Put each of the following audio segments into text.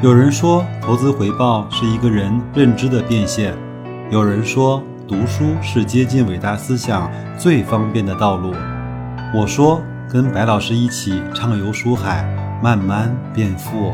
有人说，投资回报是一个人认知的变现；有人说，读书是接近伟大思想最方便的道路。我说，跟白老师一起畅游书海，慢慢变富。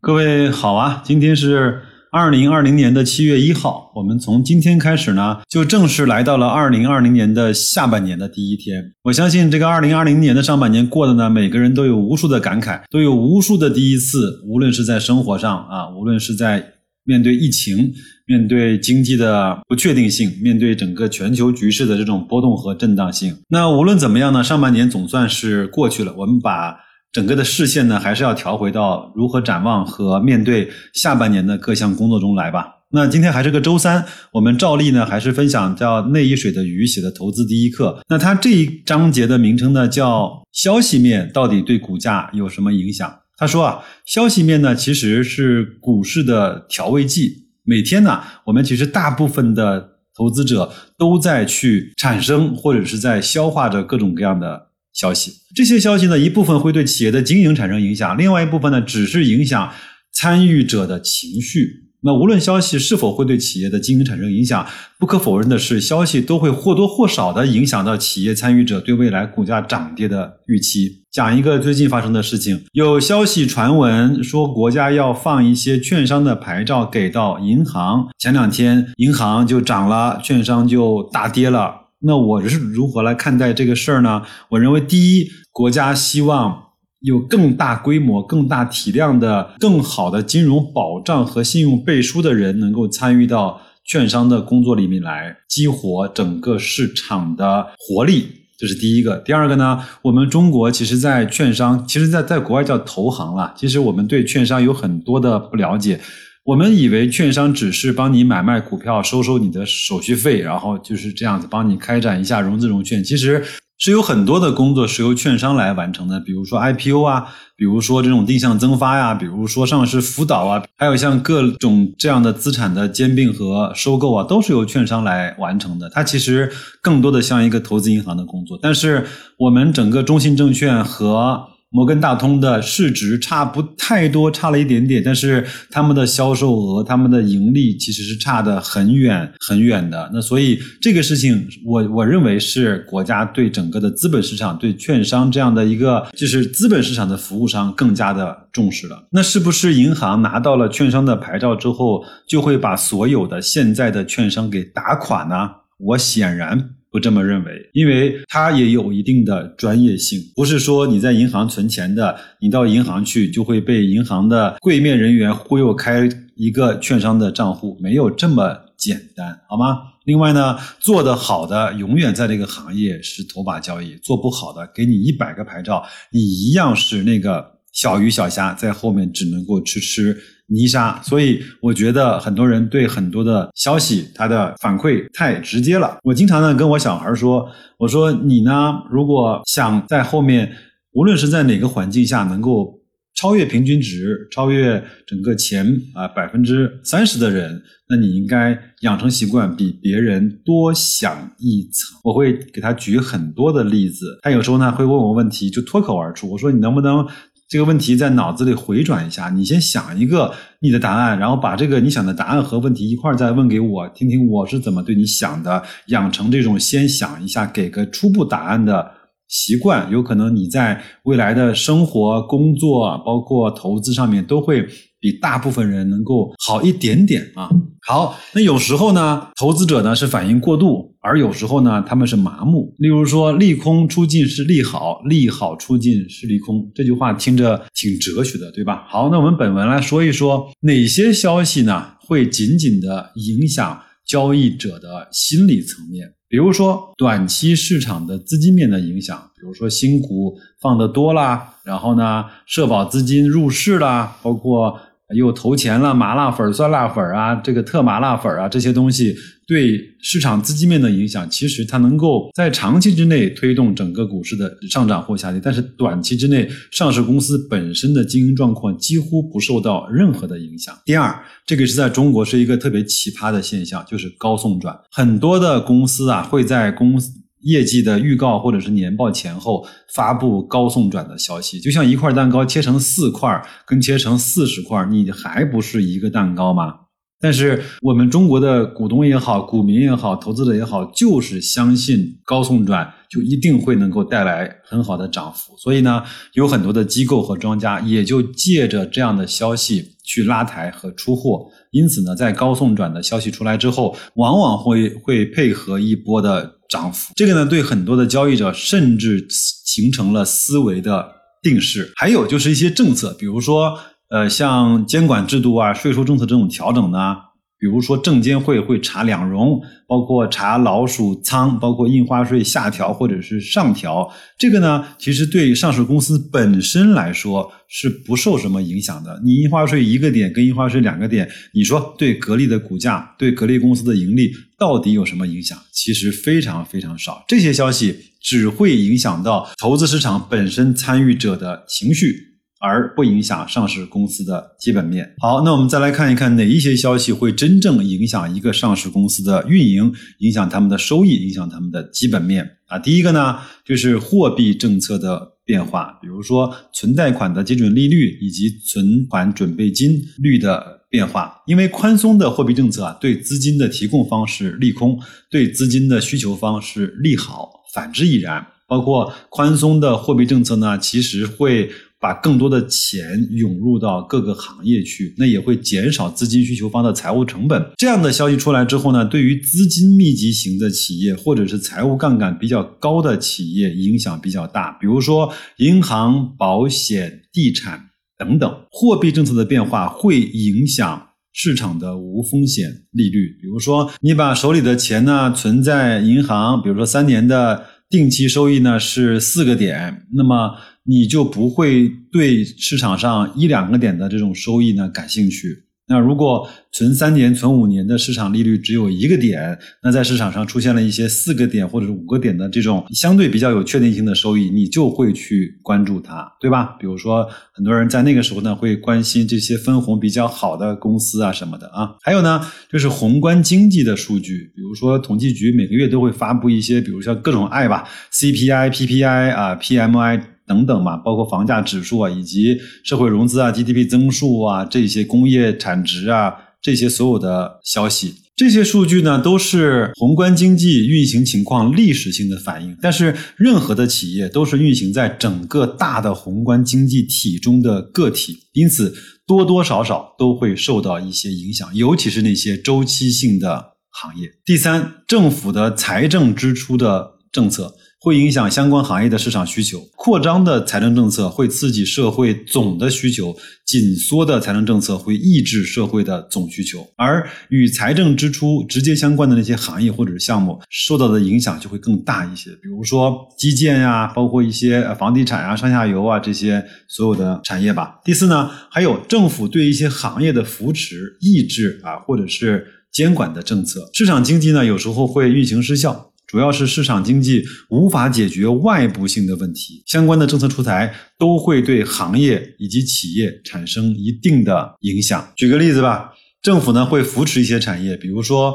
各位好啊，今天是。二零二零年的七月一号，我们从今天开始呢，就正式来到了二零二零年的下半年的第一天。我相信这个二零二零年的上半年过的呢，每个人都有无数的感慨，都有无数的第一次。无论是在生活上啊，无论是在面对疫情、面对经济的不确定性、面对整个全球局势的这种波动和震荡性。那无论怎么样呢，上半年总算是过去了。我们把。整个的视线呢，还是要调回到如何展望和面对下半年的各项工作中来吧。那今天还是个周三，我们照例呢还是分享叫内一水的鱼写的投资第一课。那它这一章节的名称呢叫消息面到底对股价有什么影响？他说啊，消息面呢其实是股市的调味剂。每天呢，我们其实大部分的投资者都在去产生或者是在消化着各种各样的。消息，这些消息呢，一部分会对企业的经营产生影响，另外一部分呢，只是影响参与者的情绪。那无论消息是否会对企业的经营产生影响，不可否认的是，消息都会或多或少的影响到企业参与者对未来股价涨跌的预期。讲一个最近发生的事情，有消息传闻说国家要放一些券商的牌照给到银行，前两天银行就涨了，券商就大跌了。那我是如何来看待这个事儿呢？我认为，第一，国家希望有更大规模、更大体量的、更好的金融保障和信用背书的人能够参与到券商的工作里面来，激活整个市场的活力，这是第一个。第二个呢，我们中国其实，在券商，其实，在在国外叫投行了。其实我们对券商有很多的不了解。我们以为券商只是帮你买卖股票、收收你的手续费，然后就是这样子帮你开展一下融资融券。其实是有很多的工作是由券商来完成的，比如说 IPO 啊，比如说这种定向增发呀，比如说上市辅导啊，还有像各种这样的资产的兼并和收购啊，都是由券商来完成的。它其实更多的像一个投资银行的工作，但是我们整个中信证券和。摩根大通的市值差不太多，差了一点点，但是他们的销售额、他们的盈利其实是差的很远很远的。那所以这个事情，我我认为是国家对整个的资本市场、对券商这样的一个就是资本市场的服务商更加的重视了。那是不是银行拿到了券商的牌照之后，就会把所有的现在的券商给打垮呢？我显然。不这么认为，因为它也有一定的专业性，不是说你在银行存钱的，你到银行去就会被银行的柜面人员忽悠开一个券商的账户，没有这么简单，好吗？另外呢，做得好的永远在这个行业是头把交椅，做不好的，给你一百个牌照，你一样是那个小鱼小虾，在后面只能够吃吃。泥沙，所以我觉得很多人对很多的消息，他的反馈太直接了。我经常呢跟我小孩说，我说你呢，如果想在后面，无论是在哪个环境下能够超越平均值，超越整个前啊百分之三十的人，那你应该养成习惯，比别人多想一层。我会给他举很多的例子，他有时候呢会问我问题，就脱口而出，我说你能不能？这个问题在脑子里回转一下，你先想一个你的答案，然后把这个你想的答案和问题一块儿再问给我，听听我是怎么对你想的，养成这种先想一下，给个初步答案的习惯，有可能你在未来的生活、工作，包括投资上面都会。比大部分人能够好一点点啊。好，那有时候呢，投资者呢是反应过度，而有时候呢，他们是麻木。例如说，利空出尽是利好，利好出尽是利空。这句话听着挺哲学的，对吧？好，那我们本文来说一说哪些消息呢会紧紧的影响交易者的心理层面。比如说，短期市场的资金面的影响，比如说新股放的多啦，然后呢，社保资金入市啦，包括。又投钱了，麻辣粉、酸辣粉啊，这个特麻辣粉啊，这些东西对市场资金面的影响，其实它能够在长期之内推动整个股市的上涨或下跌，但是短期之内，上市公司本身的经营状况几乎不受到任何的影响。第二，这个是在中国是一个特别奇葩的现象，就是高送转，很多的公司啊会在公司。业绩的预告或者是年报前后发布高送转的消息，就像一块蛋糕切成四块，跟切成四十块，你还不是一个蛋糕吗？但是我们中国的股东也好，股民也好，投资者也好，就是相信高送转就一定会能够带来很好的涨幅，所以呢，有很多的机构和庄家也就借着这样的消息去拉抬和出货。因此呢，在高送转的消息出来之后，往往会会配合一波的涨幅。这个呢，对很多的交易者甚至形成了思维的定势。还有就是一些政策，比如说。呃，像监管制度啊、税收政策这种调整呢，比如说证监会会查两融，包括查老鼠仓，包括印花税下调或者是上调，这个呢，其实对上市公司本身来说是不受什么影响的。你印花税一个点跟印花税两个点，你说对格力的股价、对格力公司的盈利到底有什么影响？其实非常非常少。这些消息只会影响到投资市场本身参与者的情绪。而不影响上市公司的基本面。好，那我们再来看一看哪一些消息会真正影响一个上市公司的运营，影响他们的收益，影响他们的基本面啊。第一个呢，就是货币政策的变化，比如说存贷款的基准利率以及存款准备金率的变化。因为宽松的货币政策啊，对资金的提供方是利空，对资金的需求方是利好，反之亦然。包括宽松的货币政策呢，其实会。把更多的钱涌入到各个行业去，那也会减少资金需求方的财务成本。这样的消息出来之后呢，对于资金密集型的企业或者是财务杠杆比较高的企业影响比较大。比如说银行、保险、地产等等。货币政策的变化会影响市场的无风险利率。比如说你把手里的钱呢存在银行，比如说三年的定期收益呢是四个点，那么。你就不会对市场上一两个点的这种收益呢感兴趣。那如果存三年、存五年的市场利率只有一个点，那在市场上出现了一些四个点或者是五个点的这种相对比较有确定性的收益，你就会去关注它，对吧？比如说，很多人在那个时候呢会关心这些分红比较好的公司啊什么的啊。还有呢，就是宏观经济的数据，比如说统计局每个月都会发布一些，比如说各种 I 吧，CPI、PPI 啊、PMI。等等嘛，包括房价指数啊，以及社会融资啊、GDP 增速啊，这些工业产值啊，这些所有的消息，这些数据呢，都是宏观经济运行情况历史性的反应。但是，任何的企业都是运行在整个大的宏观经济体中的个体，因此多多少少都会受到一些影响，尤其是那些周期性的行业。第三，政府的财政支出的政策。会影响相关行业的市场需求，扩张的财政政策会刺激社会总的需求，紧缩的财政政策会抑制社会的总需求，而与财政支出直接相关的那些行业或者是项目受到的影响就会更大一些，比如说基建呀，包括一些房地产啊、上下游啊这些所有的产业吧。第四呢，还有政府对一些行业的扶持、抑制啊，或者是监管的政策，市场经济呢有时候会运行失效。主要是市场经济无法解决外部性的问题，相关的政策出台都会对行业以及企业产生一定的影响。举个例子吧，政府呢会扶持一些产业，比如说。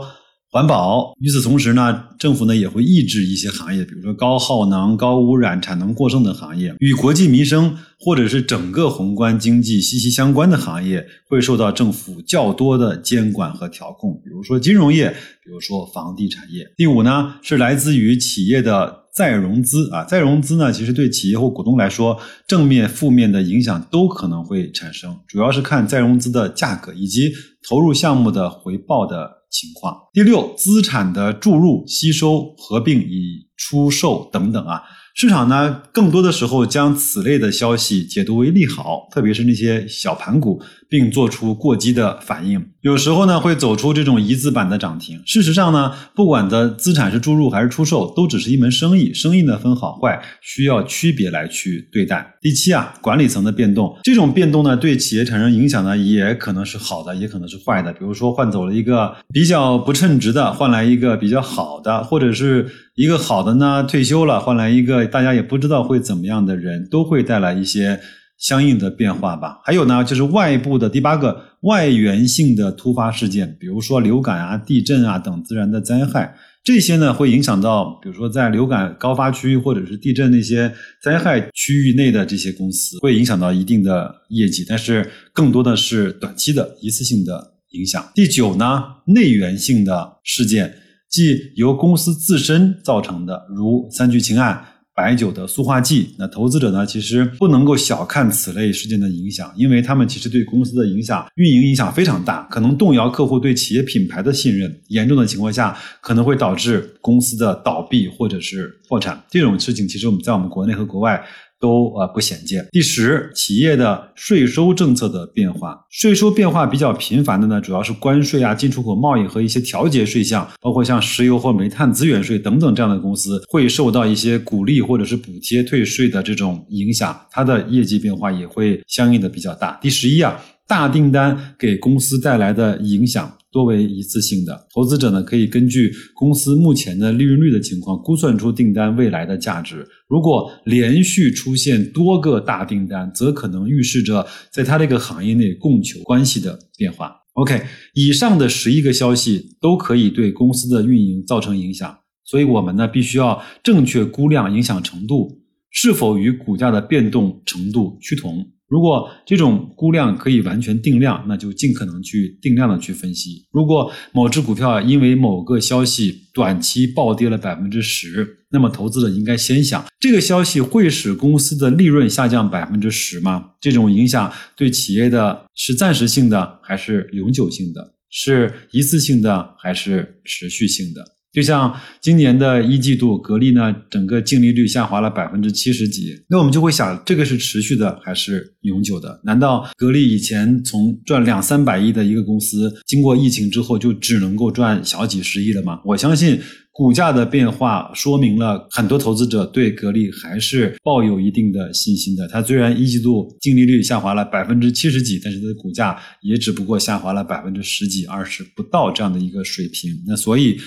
环保。与此同时呢，政府呢也会抑制一些行业，比如说高耗能、高污染、产能过剩的行业，与国计民生或者是整个宏观经济息息相关的行业，会受到政府较多的监管和调控，比如说金融业，比如说房地产业。第五呢，是来自于企业的再融资啊，再融资呢，其实对企业或股东来说，正面、负面的影响都可能会产生，主要是看再融资的价格以及投入项目的回报的。情况。第六，资产的注入、吸收、合并与出售等等啊。市场呢，更多的时候将此类的消息解读为利好，特别是那些小盘股，并做出过激的反应。有时候呢，会走出这种一字板的涨停。事实上呢，不管的资产是注入还是出售，都只是一门生意。生意呢分好坏，需要区别来去对待。第七啊，管理层的变动，这种变动呢，对企业产生影响呢，也可能是好的，也可能是坏的。比如说换走了一个比较不称职的，换来一个比较好的，或者是。一个好的呢，退休了，换来一个大家也不知道会怎么样的人，都会带来一些相应的变化吧。还有呢，就是外部的第八个外源性的突发事件，比如说流感啊、地震啊等自然的灾害，这些呢会影响到，比如说在流感高发区或者是地震那些灾害区域内的这些公司，会影响到一定的业绩，但是更多的是短期的一次性的影响。第九呢，内源性的事件，即由公司自身造成的，如三聚氰胺。白酒的塑化剂，那投资者呢，其实不能够小看此类事件的影响，因为他们其实对公司的影响、运营影响非常大，可能动摇客户对企业品牌的信任，严重的情况下可能会导致公司的倒闭或者是破产。这种事情其实我们在我们国内和国外。都呃不鲜见。第十，企业的税收政策的变化，税收变化比较频繁的呢，主要是关税啊、进出口贸易和一些调节税项，包括像石油或煤炭资源税等等这样的公司，会受到一些鼓励或者是补贴退税的这种影响，它的业绩变化也会相应的比较大。第十一啊，大订单给公司带来的影响。多为一次性的，投资者呢可以根据公司目前的利润率的情况估算出订单未来的价值。如果连续出现多个大订单，则可能预示着在它这个行业内供求关系的变化。OK，以上的十一个消息都可以对公司的运营造成影响，所以我们呢必须要正确估量影响程度是否与股价的变动程度趋同。如果这种估量可以完全定量，那就尽可能去定量的去分析。如果某只股票因为某个消息短期暴跌了百分之十，那么投资者应该先想：这个消息会使公司的利润下降百分之十吗？这种影响对企业的是暂时性的还是永久性的？是一次性的还是持续性的？就像今年的一季度，格力呢，整个净利率下滑了百分之七十几，那我们就会想，这个是持续的还是永久的？难道格力以前从赚两三百亿的一个公司，经过疫情之后就只能够赚小几十亿了吗？我相信股价的变化说明了很多投资者对格力还是抱有一定的信心的。它虽然一季度净利率下滑了百分之七十几，但是它的股价也只不过下滑了百分之十几、二十不到这样的一个水平。那所以。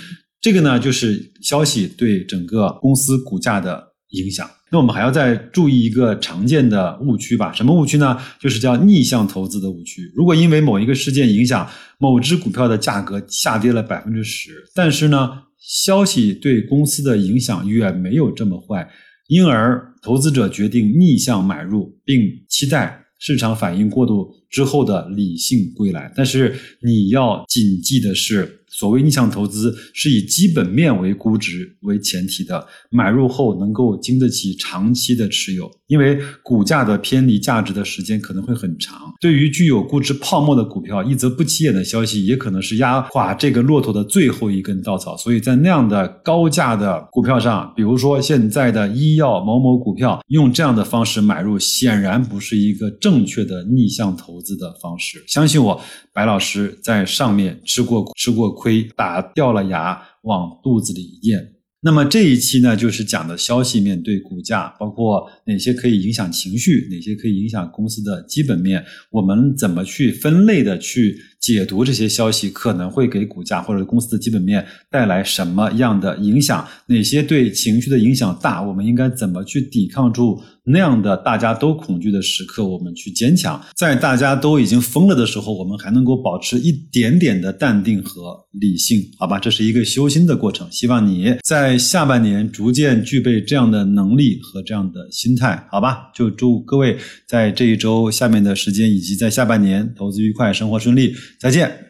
这个呢，就是消息对整个公司股价的影响。那我们还要再注意一个常见的误区吧？什么误区呢？就是叫逆向投资的误区。如果因为某一个事件影响某只股票的价格下跌了百分之十，但是呢，消息对公司的影响远没有这么坏，因而投资者决定逆向买入，并期待市场反应过度之后的理性归来。但是你要谨记的是。所谓逆向投资，是以基本面为估值为前提的，买入后能够经得起长期的持有，因为股价的偏离价值的时间可能会很长。对于具有估值泡沫的股票，一则不起眼的消息也可能是压垮这个骆驼的最后一根稻草。所以在那样的高价的股票上，比如说现在的医药某某股票，用这样的方式买入，显然不是一个正确的逆向投资的方式。相信我。白老师在上面吃过吃过亏，打掉了牙往肚子里咽。那么这一期呢，就是讲的消息面对股价，包括哪些可以影响情绪，哪些可以影响公司的基本面，我们怎么去分类的去解读这些消息，可能会给股价或者公司的基本面带来什么样的影响？哪些对情绪的影响大？我们应该怎么去抵抗住？那样的大家都恐惧的时刻，我们去坚强；在大家都已经疯了的时候，我们还能够保持一点点的淡定和理性，好吧？这是一个修心的过程。希望你在下半年逐渐具备这样的能力和这样的心态，好吧？就祝各位在这一周下面的时间以及在下半年投资愉快，生活顺利，再见。